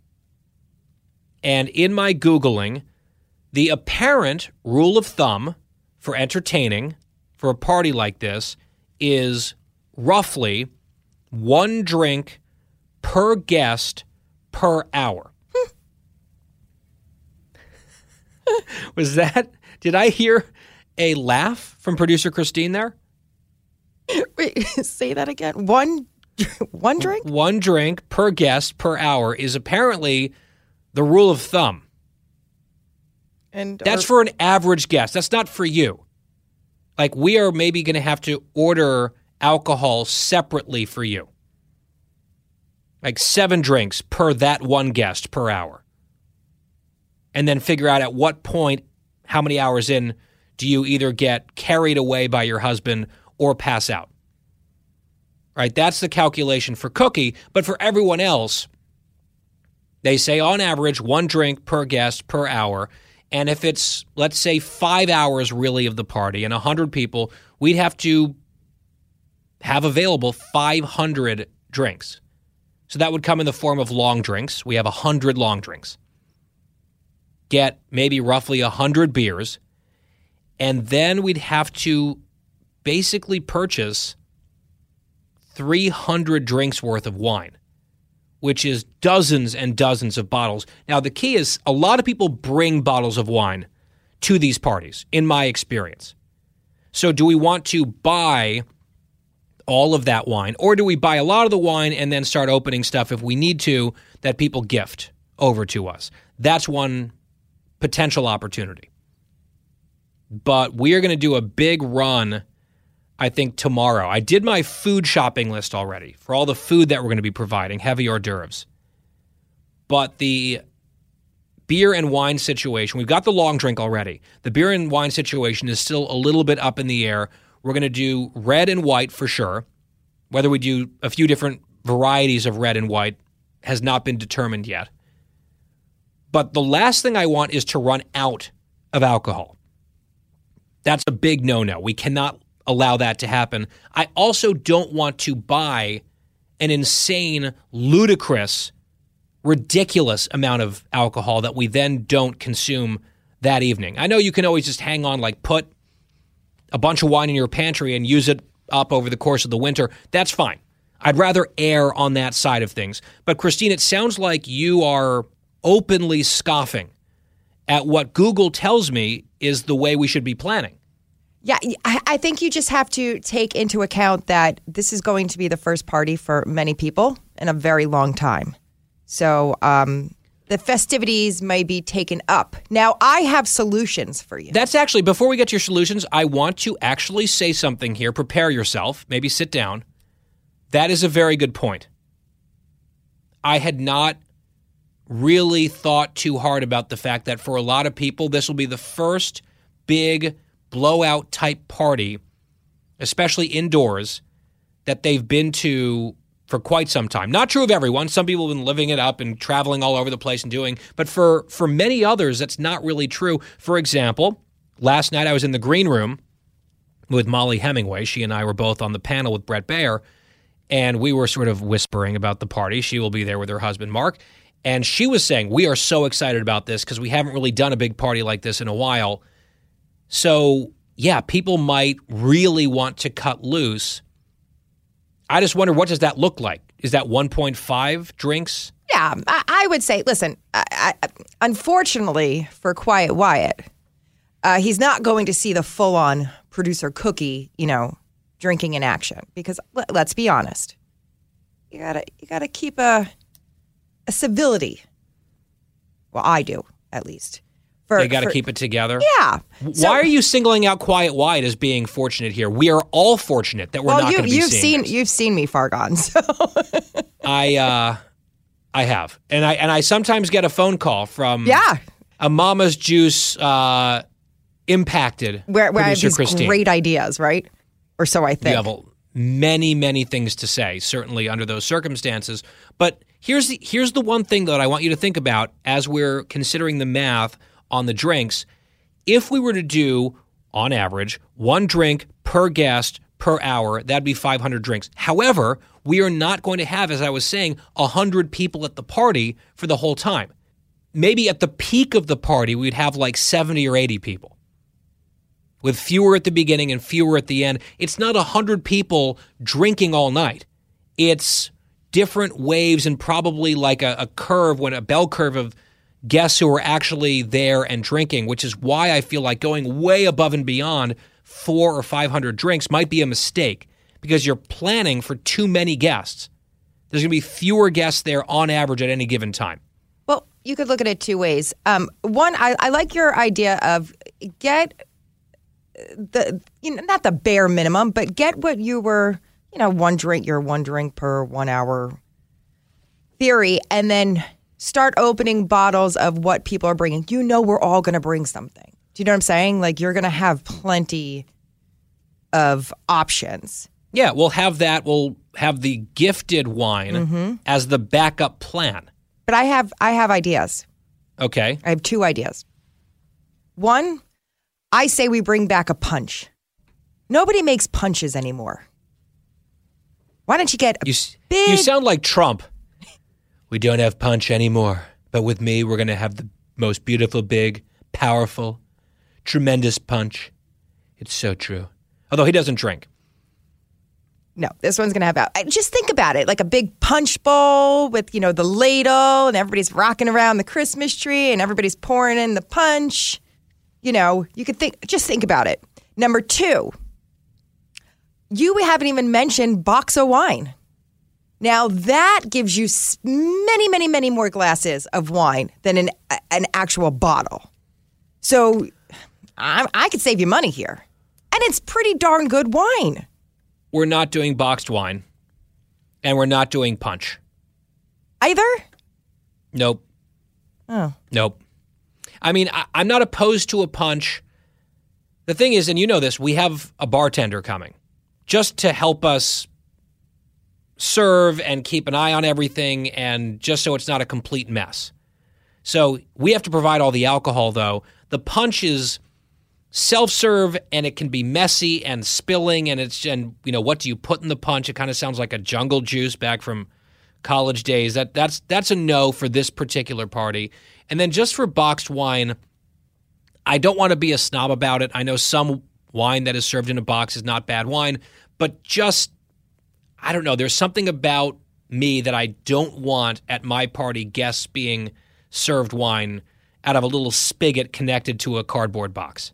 And in my Googling, the apparent rule of thumb for entertaining for a party like this is roughly one drink per guest per hour. Was that, did I hear a laugh from producer Christine there? Wait, say that again. One one drink? One drink per guest per hour is apparently the rule of thumb. And That's for an average guest. That's not for you. Like we are maybe going to have to order alcohol separately for you. Like 7 drinks per that one guest per hour. And then figure out at what point how many hours in do you either get carried away by your husband or pass out. Right? That's the calculation for Cookie, but for everyone else they say on average one drink per guest per hour. And if it's, let's say, five hours really of the party and 100 people, we'd have to have available 500 drinks. So that would come in the form of long drinks. We have 100 long drinks. Get maybe roughly 100 beers. And then we'd have to basically purchase 300 drinks worth of wine which is dozens and dozens of bottles. Now, the key is a lot of people bring bottles of wine to these parties, in my experience. So, do we want to buy all of that wine, or do we buy a lot of the wine and then start opening stuff if we need to that people gift over to us? That's one potential opportunity. But we are going to do a big run I think tomorrow. I did my food shopping list already for all the food that we're going to be providing, heavy hors d'oeuvres. But the beer and wine situation, we've got the long drink already. The beer and wine situation is still a little bit up in the air. We're going to do red and white for sure. Whether we do a few different varieties of red and white has not been determined yet. But the last thing I want is to run out of alcohol. That's a big no no. We cannot allow that to happen. I also don't want to buy an insane, ludicrous, ridiculous amount of alcohol that we then don't consume that evening. I know you can always just hang on, like put a bunch of wine in your pantry and use it up over the course of the winter. That's fine. I'd rather err on that side of things. But Christine, it sounds like you are openly scoffing at what Google tells me is the way we should be planning. Yeah, I, think you just have to take into account that this is going to be the first party for many people in a very long time. So um, the festivities may be taken up. Now, I have solutions for you. That's actually, before we get to your solutions, I want to actually say something here. Prepare yourself. Maybe sit down. That is a very good point. I had not really thought too hard about the fact that for a lot of people, this will be the first big blowout type party, especially indoors, that they've been to for quite some time. Not true of everyone. Some people have been living it up and traveling all over the place and doing, but for for many others that's not really true. For example, last night I was in the green room with Mollie Hemingway. She and I were both on the panel with Bret Baier, and we were sort of whispering about the party. She will be there with her husband Mark, and she was saying, "We are so excited about this because we haven't really done a big party like this in a while." So, yeah, people might really want to cut loose. I just wonder what does that look like? Is that 1.5 drinks? Yeah, I, I would say, listen, I, I, unfortunately for Quiet Wyatt, uh, he's not going to see the full on producer cookie, you know, drinking in action because let, let's be honest. You gotta you gotta keep a a civility. Well, I do, at least. For, they got to keep it together. Yeah. So- Why are you singling out Quiet Wyatt as being fortunate here? We are all fortunate that we're well, not you, going to be you've seen this. you've seen me far gone. So I uh, I have, and I and I sometimes get a phone call from yeah, a Mama's Juice uh, impacted where where I have these Christine. great ideas, right? Or so I think. You have many, many things to say, certainly under those circumstances. But here's the here's the one thing that I want you to think about as we're considering the math on the drinks. If we were to do, on average, one drink per guest per hour, that'd be 500 drinks. However, we are not going to have, as I was saying, 100 people at the party for the whole time. Maybe at the peak of the party, we'd have like 70 or 80 people with fewer at the beginning and fewer at the end. It's not 100 people drinking all night. It's different waves and probably like a, a curve, when a bell curve of guests who are actually there and drinking, which is why I feel like going way above and beyond four or 500 drinks might be a mistake because you're planning for too many guests. There's going to be fewer guests there on average at any given time. Well, you could look at it two ways. Um, one, I, I like your idea of get the you know not the bare minimum, but get what you were you know one drink your one drink per one hour theory, and then start opening bottles of what people are bringing. You know, we're all going to bring something. Do you know what I'm saying? Like you're going to have plenty of options. Yeah, we'll have that. We'll have the gifted wine Mm-hmm. as the backup plan. But I have I have ideas. Okay. I have two ideas. One, I say we bring back a punch. Nobody makes punches anymore. Why don't you get a You, big you sound like Trump. We don't have punch anymore, but with me, we're going to have the most beautiful, big, powerful, tremendous punch. It's so true. Although he doesn't drink. No, this one's gonna have out. Just think about it, like a big punch bowl with you know the ladle, and everybody's rocking around the Christmas tree, and everybody's pouring in the punch. You know, you could think. Just think about it. Number two, you haven't even mentioned box of wine. Now that gives you many, many, many more glasses of wine than an an actual bottle. So, I, I could save you money here, and it's pretty darn good wine. We're not doing boxed wine, and we're not doing punch. Either. Nope. Oh. Nope. I mean, I, I'm not opposed to a punch. The thing is, and you know this, we have a bartender coming just to help us serve and keep an eye on everything and just so it's not a complete mess. So we have to provide all the alcohol, though. The punch is self serve and it can be messy and spilling and it's and you know what do you put in the punch it kind of sounds like a jungle juice back from college days that that's that's a no for this particular party and then just for boxed wine I don't want to be a snob about it I know some wine that is served in a box is not bad wine but just I don't know there's something about me that I don't want at my party guests being served wine out of a little spigot connected to a cardboard box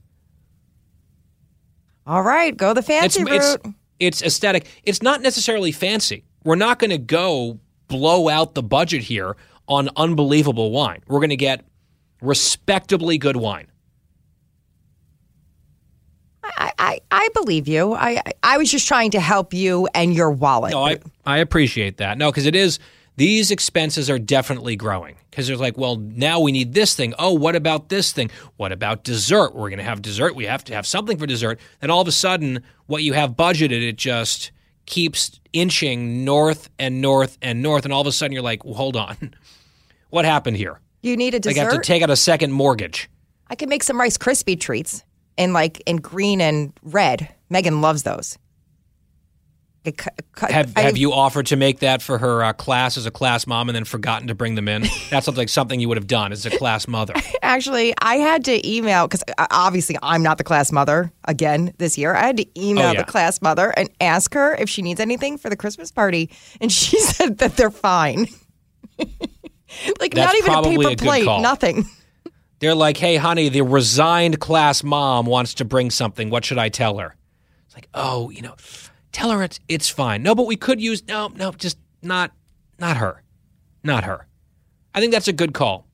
All right, go the fancy it's, route. it's it's aesthetic. It's not necessarily fancy. We're not going to go blow out the budget here on unbelievable wine. We're going to get respectably good wine. I, I, I believe you. I, I- was just trying to help you and your wallet. No, I I appreciate that. No, because it is these expenses are definitely growing because there's like, well, now we need this thing. Oh, what about this thing? What about dessert? We're going to have dessert. We have to have something for dessert. Then all of a sudden, what you have budgeted, it just keeps inching north and north and north, and all of a sudden you're like, well, hold on, what happened here? you need a Like dessert. I have to take out a second mortgage. I can make some Rice Krispie treats in like in green and red. Megan loves those. Cu- cu- Have I- Have you offered to make that for her uh, class as a class mom, and then forgotten to bring them in? That sounds like something you would have done as a class mother. Actually, I had to email because obviously I'm not the class mother again this year. I had to email Oh, yeah. the class mother and ask her if she needs anything for the Christmas party, and she said that they're fine. like That's not even a paper a plate, call. nothing. They're like, "Hey, honey, the resigned class mom wants to bring something. What should I tell her?" It's like, "Oh, you know, tell her it's it's fine." No, but we could use no, no, just not not her, not her. I think that's a good call.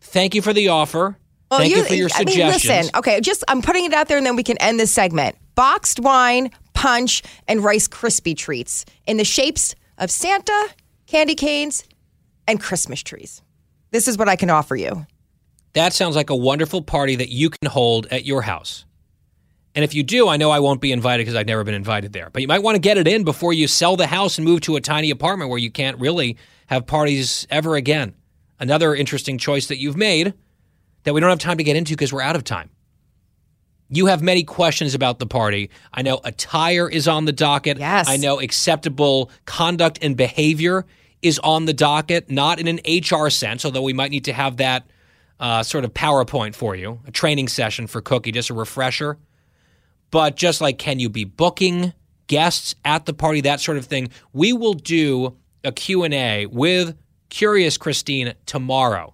Thank you for the offer. Well, Thank you, for your I mean, listen, okay, just I'm putting it out there and then we can end this segment. Boxed wine, punch, and Rice Krispie treats in the shapes of Santa, candy canes, and Christmas trees. This is what I can offer you. That sounds like a wonderful party that you can hold at your house. And if you do, I know I won't be invited because I've never been invited there. But you might want to get it in before you sell the house and move to a tiny apartment where you can't really have parties ever again. Another interesting choice that you've made that we don't have time to get into because we're out of time. You have many questions about the party. I know attire is on the docket. Yes. I know acceptable conduct and behavior is on the docket, not in an HR sense, although we might need to have that uh, sort of PowerPoint for you, a training session for Cookie, just a refresher. But just like, can you be booking guests at the party, that sort of thing, we will do a Q&A with Curious Christine tomorrow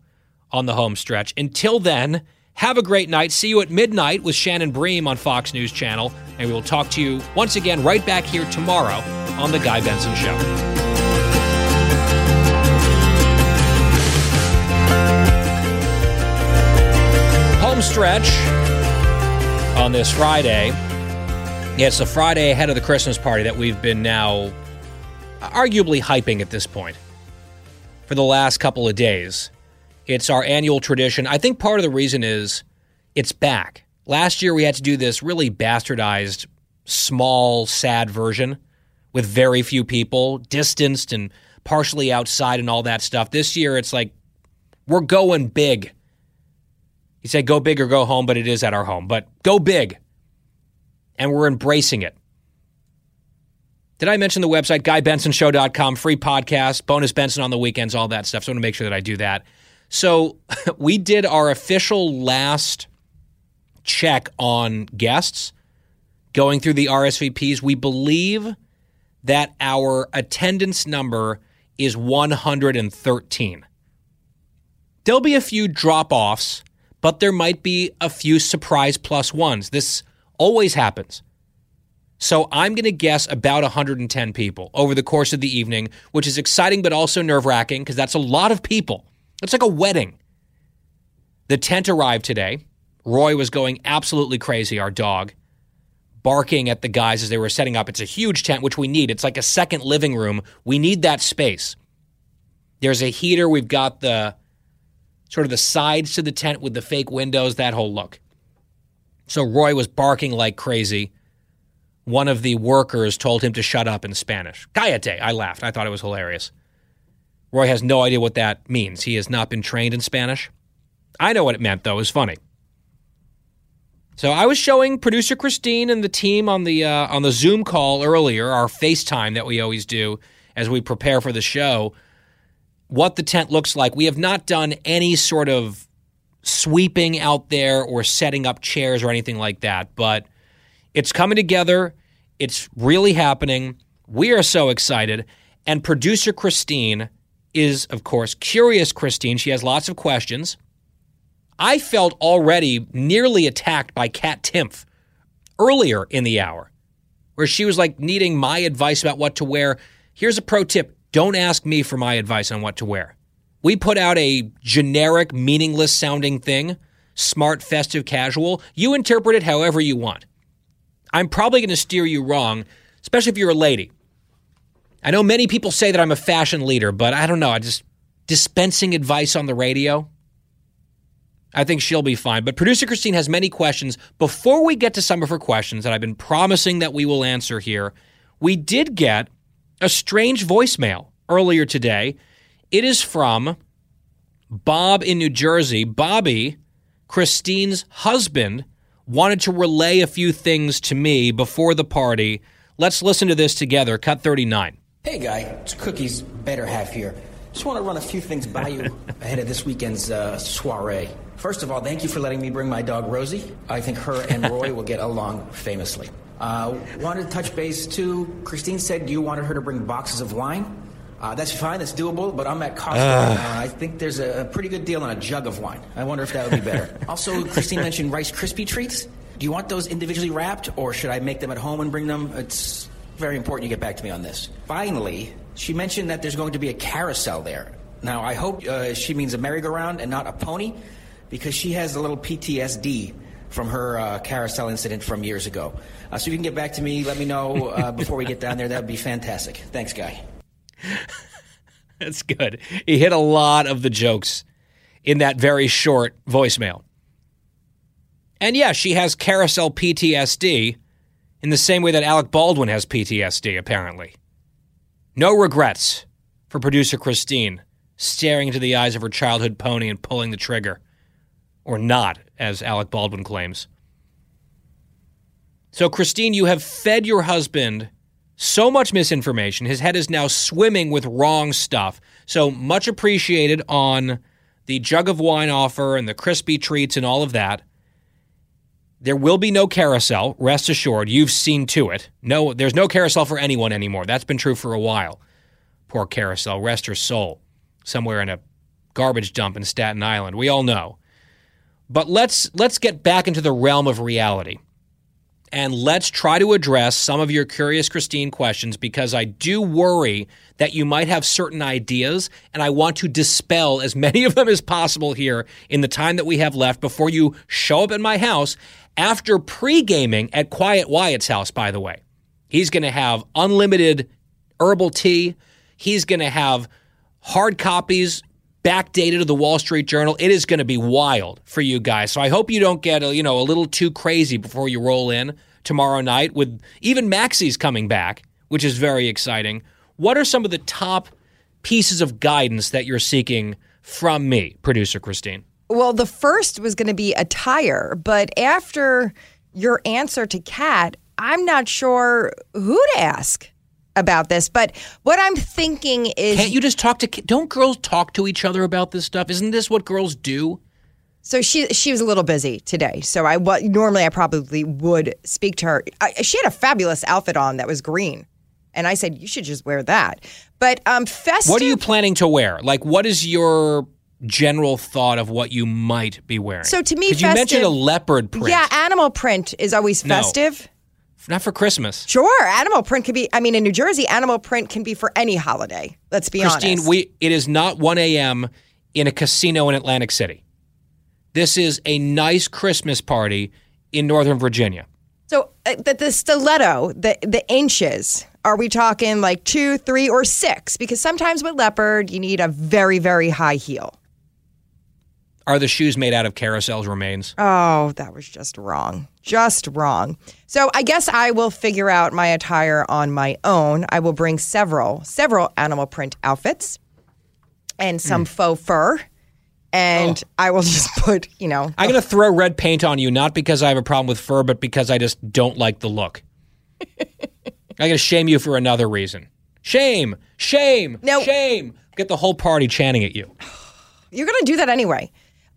on the home stretch. Until then, have a great night. See you at midnight with Shannon Bream on Fox News Channel. And we will talk to you once again right back here tomorrow on The Guy Benson Show. Stretch on this Friday. Yeah, it's the Friday ahead of the Christmas party that we've been now arguably hyping at this point for the last couple of days. It's our annual tradition. I think part of the reason is it's back. Last year we had to do this really bastardized, small, sad version with very few people, distanced and partially outside and all that stuff. This year it's like we're going big. You said, go big or go home, but it is at our home. But go big. And we're embracing it. Did I mention the website, GuyBensonShow.com, free podcast, bonus Benson on the weekends, all that stuff. So I want to make sure that I do that. So we did our official last check on guests going through the RSVPs. We believe that our attendance number is 113. There'll be a few drop offs, but there might be a few surprise plus ones. This always happens. So I'm going to guess about 110 people over the course of the evening, which is exciting but also nerve wracking because that's a lot of people. It's like a wedding. The tent arrived today. Roy was going absolutely crazy, our dog, barking at the guys as they were setting up. It's a huge tent, which we need. It's like a second living room. We need that space. There's a heater. We've got the sort of the sides to the tent with the fake windows, that whole look. So Roy was barking like crazy. One of the workers told him to shut up in Spanish. Cállate. I laughed. I thought it was hilarious. Roy has no idea what that means. He has not been trained in Spanish. I know what it meant, though. It was funny. So I was showing producer Christine and the team on the uh, on the Zoom call earlier, our FaceTime that we always do as we prepare for the show, what the tent looks like. We have not done any sort of sweeping out there or setting up chairs or anything like that, but it's coming together. It's really happening. We are so excited. And producer Christine is, of course, curious Christine. She has lots of questions. I felt already nearly attacked by Kat Timpf earlier in the hour, where she was like needing my advice about what to wear. Here's a pro tip don't ask me for my advice on what to wear. We put out a generic, meaningless sounding thing, smart, festive, casual. You interpret it however you want. I'm probably going to steer you wrong, especially if you're a lady. I know many people say that I'm a fashion leader, but I don't know. I just dispensing advice on the radio. I think she'll be fine. But producer Christine has many questions. Before we get to some of her questions that I've been promising that we will answer here, we did get a strange voicemail earlier today. It is from Bob in New Jersey. Bobby, Christine's husband, wanted to relay a few things to me before the party. Let's listen to this together. Cut 39. Hey, Guy. It's Cookie's better half here. Just want to run a few things by you ahead of this weekend's uh, soiree. First of all, thank you for letting me bring my dog Rosie. I think her and Roy will get along famously. Uh, wanted to touch base too. Christine said you wanted her to bring boxes of wine. Uh, that's fine, that's doable, but I'm at Costco now, I think there's a, a pretty good deal on a jug of wine. I wonder if that would be better. also, Christine mentioned Rice Krispie treats. Do you want those individually wrapped, or should I make them at home and bring them? It's very important you get back to me on this. Finally, she mentioned that there's going to be a carousel there. Now, I hope uh, she means a merry-go-round and not a pony, because she has a little PTSD from her uh, carousel incident from years ago. Uh, so if you can get back to me, let me know uh, before we get down there. That would be fantastic. Thanks, Guy. That's good. He hit a lot of the jokes in that very short voicemail. And yeah, she has carousel PTSD in the same way that Alec Baldwin has PTSD, apparently. No regrets for producer Christine staring into the eyes of her childhood pony and pulling the trigger. Or not, as Alec Baldwin claims. So, Christine, you have fed your husband so much misinformation. His head is now swimming with wrong stuff. So, much appreciated on the jug of wine offer and the crispy treats and all of that. There will be no carousel, rest assured. You've seen to it. No, there's no carousel for anyone anymore. That's been true for a while. Poor carousel, rest her soul. Somewhere in a garbage dump in Staten Island. We all know. But let's let's get back into the realm of reality. And let's try to address some of your curious Christine questions because I do worry that you might have certain ideas and I want to dispel as many of them as possible here in the time that we have left before you show up at my house after pre-gaming at Quiet Wyatt's house by the way. He's going to have unlimited herbal tea. He's going to have hard copies backdated to the Wall Street Journal. It is going to be wild for you guys. So I hope you don't get a, you know a little too crazy before you roll in tomorrow night with even Maxie's coming back, which is very exciting. What are some of the top pieces of guidance that you're seeking from me, producer Christine? Well, the first was going to be attire, but after your answer to Kat, I'm not sure who to ask about this. But what I'm thinking is Can't you just talk to don't girls talk to each other about this stuff? Isn't this what girls do? So she she was a little busy today. So I what normally I probably would speak to her. I, she had a fabulous outfit on that was green, and I said you should just wear that. But um, festive. What are you planning to wear? Like, what is your general thought of what you might be wearing? So to me, because you mentioned a leopard print. Yeah, animal print is always No. Not for Christmas. Sure, animal print could be. I mean, in New Jersey, animal print can be for any holiday. Let's be Christine, honest. we it is not 1 a.m. in a casino in Atlantic City. This is a nice Christmas party in Northern Virginia. So uh, the, the stiletto, the the inches. Are we talking like two, three, or six? Because sometimes with leopard, you need a very, very high heel. Are the shoes made out of carousel's remains? Oh, that was just wrong. Just wrong. So I guess I will figure out my attire on my own. I will bring several, several animal print outfits and some hmm. faux fur. And oh. I will just put, you know, I'm going to throw red paint on you, not because I have a problem with fur, but because I just don't like the look. I'm going to shame you for another reason. Shame, shame, No. shame. Get the whole party chanting at you. You're going to do that anyway.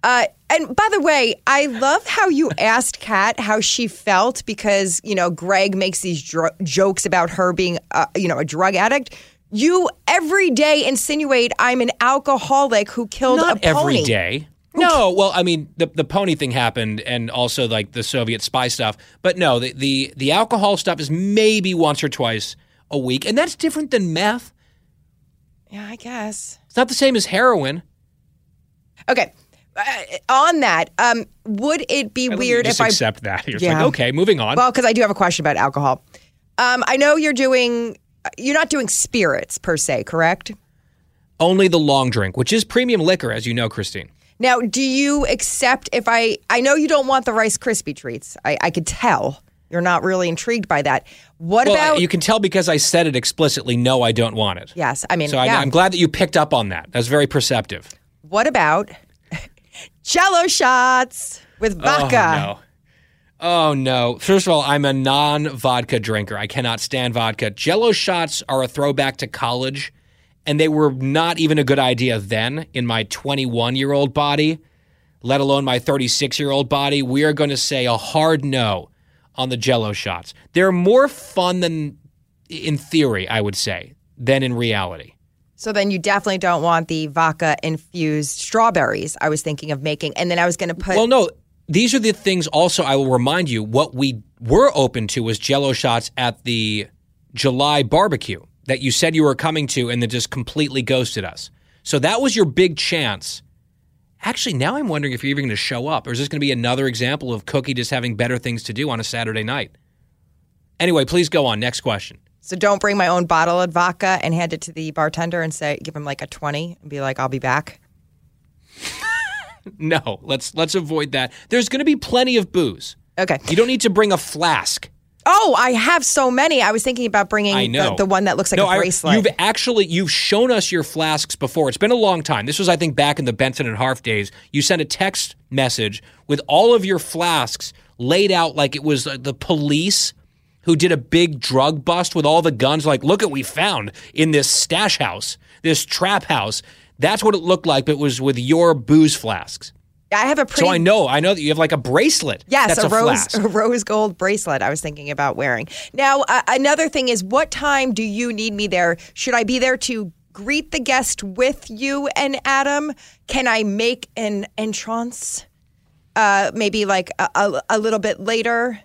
Uh, and by the way, I love how you asked Kat how she felt because, you know, Greg makes these dr- jokes about her being, uh, you know, a drug addict. You every day insinuate I'm an alcoholic who killed Not a pony. every day. No, well, I mean, the the pony thing happened, and also like the Soviet spy stuff. But no, the the the alcohol stuff is maybe once or twice a week, and that's different than meth. Yeah, I guess. It's not the same as heroin. Okay. Uh, on that, um, would it be weird if I accept that? You're Yeah. like, okay, moving on. Well, because I do have a question about alcohol. Um, I know you're doing, you're not doing spirits per se, correct? Only the long drink, which is premium liquor, as you know, Christine. Now, do you accept if I? I know you don't want the Rice Krispie treats. I, I could tell you're not really intrigued by that. What well, about? you can tell because I said it explicitly. No, I don't want it. yes, I mean, So I, I'm glad that you picked up on that. That's very perceptive. What about Jello shots with oh, vodka? Oh no. Oh no. First of all, I'm a non-vodka drinker. I cannot stand vodka. Jello shots are a throwback to college, and they were not even a good idea then in my 21-year-old body, let alone my 36-year-old body. We are going to say a hard no on the Jello shots. They're more fun than in theory, I would say, than in reality. So then you definitely don't want the vodka infused strawberries. I was thinking of making, and then I was going to put. Well, no, these are the things also I will remind you what we were open to was jello shots at the July barbecue that you said you were coming to and then just completely ghosted us. So that was your big chance Actually, now I'm wondering if you're even going to show up, or is this going to be another example of Cookie just having better things to do on a Saturday night? Anyway, please go on. Next question. So don't bring my own bottle of vodka and hand it to the bartender and say, give him like a 20 and be like, I'll be back. No, let's let's avoid that. There's going to be plenty of booze. Okay. You don't need to bring a flask. Oh, I have so many. I was thinking about bringing I know the, the one that looks like no, a I- bracelet. you've actually you've shown us your flasks before. It's been a long time. This was, I think, back in the Benson and Harf days. You sent a text message with all of your flasks laid out like it was the police who did a big drug bust with all the guns. Like, look at what we found in this stash house, this trap house. That's what it looked like, but it was with your booze flasks. I have a pretty. So I know, I know that you have like a bracelet. Yes, that's a, a, rose a rose gold bracelet. I was thinking about wearing. Now, uh, another thing is, what time do you need me there? Should I be there to greet the guest with you and Adam? Can I make an entrance? Uh, maybe like a, a, a little bit later.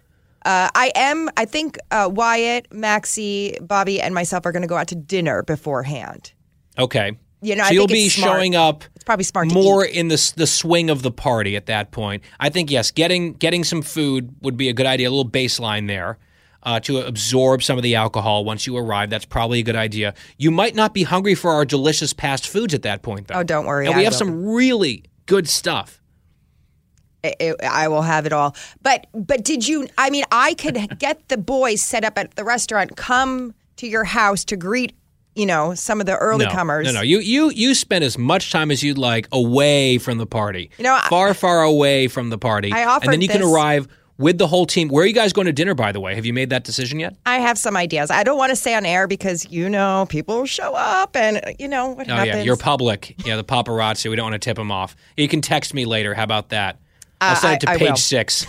Uh, I am. I think uh, Wyatt, Maxie, Bobby, and myself are going to go out to dinner beforehand. Okay. You know, so I you'll be showing up. It's probably smart more in the the swing of the party at that point. I think yes, getting getting some food would be a good idea. A little baseline there. Uh, to absorb some of the alcohol once you arrive, that's probably a good idea. You might not be hungry for our delicious passed foods at that point, though. Oh, don't worry, And we I have will. some really good stuff. It, I will have it all. But but did you? I mean, I could get the boys set up at the restaurant, come to your house to greet, you know, some of the early no, comers. No, no, you you you spend as much time as you'd like away from the party. You know, I- far far away from the party. I offered and then you can arrive with the whole team. Where are you guys going to dinner? By the way, have you made that decision yet? I have some ideas. I don't want to say on air because you know people show up and you know what Oh happens. yeah, you're public. Yeah, the paparazzi. We don't want to tip them off. You can text me later. How about that? I'll Uh, send it to page six.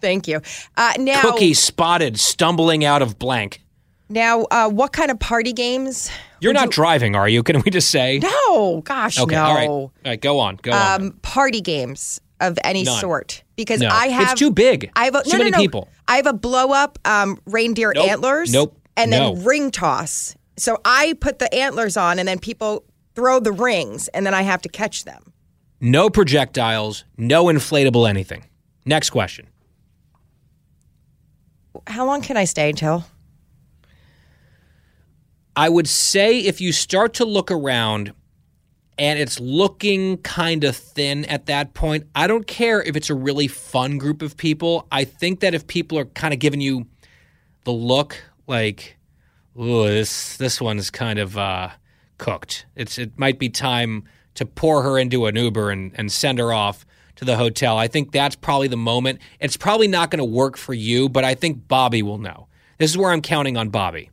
Thank you. Uh, now, Cookie spotted stumbling out of blank. now, uh, what kind of party games? You're not you- driving, are you? Can we just say? No, gosh, Okay. no. All right. All right. Go on. Go on. um, party games of any None. sort because No. I It's have too big. I have a, Too no, many no, people. I have a blow up um, reindeer Nope. antlers. Nope. And then ring toss. So I put the antlers on, and then people throw the rings, and then I have to catch them. No projectiles. No inflatable anything. Next question. How long can I stay until? I would say if you start to look around and it's looking kind of thin at that point, I don't care if it's a really fun group of people. I think that if people are kind of giving you the look like, "Ooh, this this one's kind of uh, cooked," it's it might be time to pour her into an Uber and, and send her off to the hotel. I think that's probably the moment. It's probably not going to work for you, but I think Bobby will know. This is where I'm counting on Bobby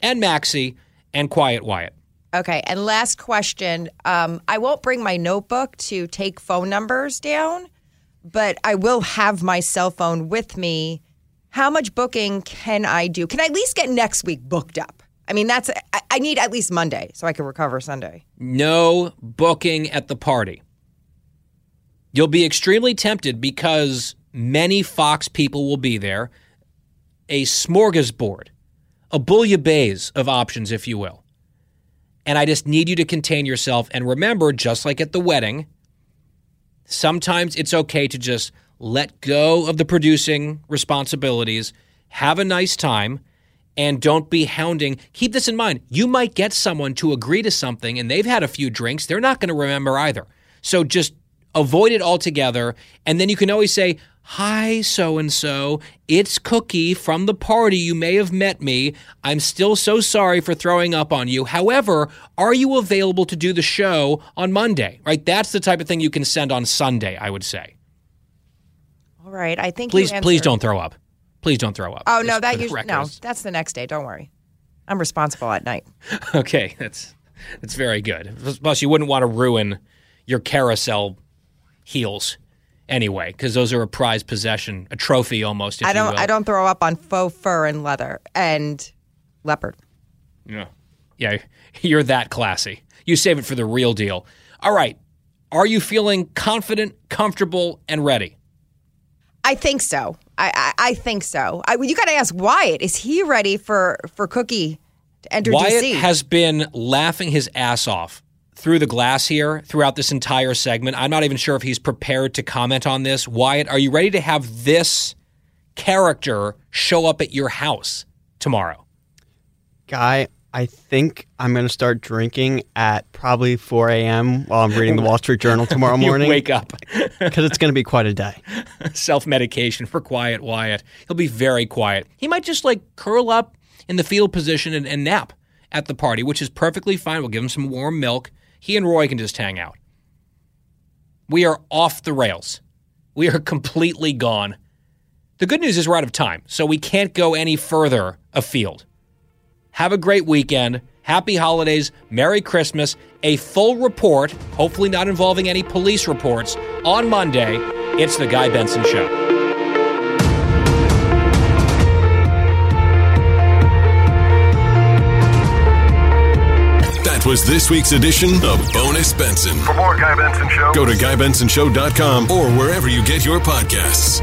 and Maxie and Quiet Wyatt. Okay. And last question. Um, I won't bring my notebook to take phone numbers down, but I will have my cell phone with me. How much booking can I do? Can I at least get next week booked up? I mean, that's I, I need at least Monday so I can recover Sunday. No booking at the party. You'll be extremely tempted because many Fox people will be there. A smorgasbord, a bouillabaisse of options, if you will. And I just need you to contain yourself and remember, just like at the wedding, sometimes it's okay to just let go of the producing responsibilities, have a nice time, and don't be hounding. Keep this in mind. You might get someone to agree to something and they've had a few drinks. They're not going to remember either. So just avoid it altogether. And then you can always say, Hi, so and so. It's Cookie from the party. You may have met me. I'm still so sorry for throwing up on you. However, are you available to do the show on Monday? Right? That's the type of thing you can send on Sunday, I would say. All right. I think Please, please don't throw up. Please don't throw up. Oh no, that usually no. That's the next day. Don't worry. I'm responsible at night. Okay, that's that's very good. Plus, you wouldn't want to ruin your carousel heels anyway, because those are a prized possession, a trophy almost. If I don't. I don't throw up on faux fur and leather and leopard. Yeah, yeah, you're that classy. You save it for the real deal. All right, are you feeling confident, comfortable, and ready? I think so. I I, I think so. I, you got to ask Wyatt. Is he ready for for Cookie to enter Wyatt DC? has been laughing his ass off through the glass here throughout this entire segment. I'm not even sure if he's prepared to comment on this. Wyatt, are you ready to have this character show up at your house tomorrow? Guy, I think I'm going to start drinking at probably 4 a.m. while I'm reading the Wall Street Journal tomorrow morning. wake up. Because it's going to be quite a day. Self medication for quiet Wyatt. He'll be very quiet. He might just like curl up in the fetal position and, and nap at the party, which is perfectly fine. We'll give him some warm milk. He and Roy can just hang out. We are off the rails. We are completely gone. The good news is we're out of time, so we can't go any further afield. Have a great weekend. Happy holidays. Merry Christmas. A full report, hopefully not involving any police reports, on Monday. It's The Guy Benson Show. That was this week's edition of Bonus Benson. For more Guy Benson Show, Go to GuyBensonShow.com or wherever you get your podcasts.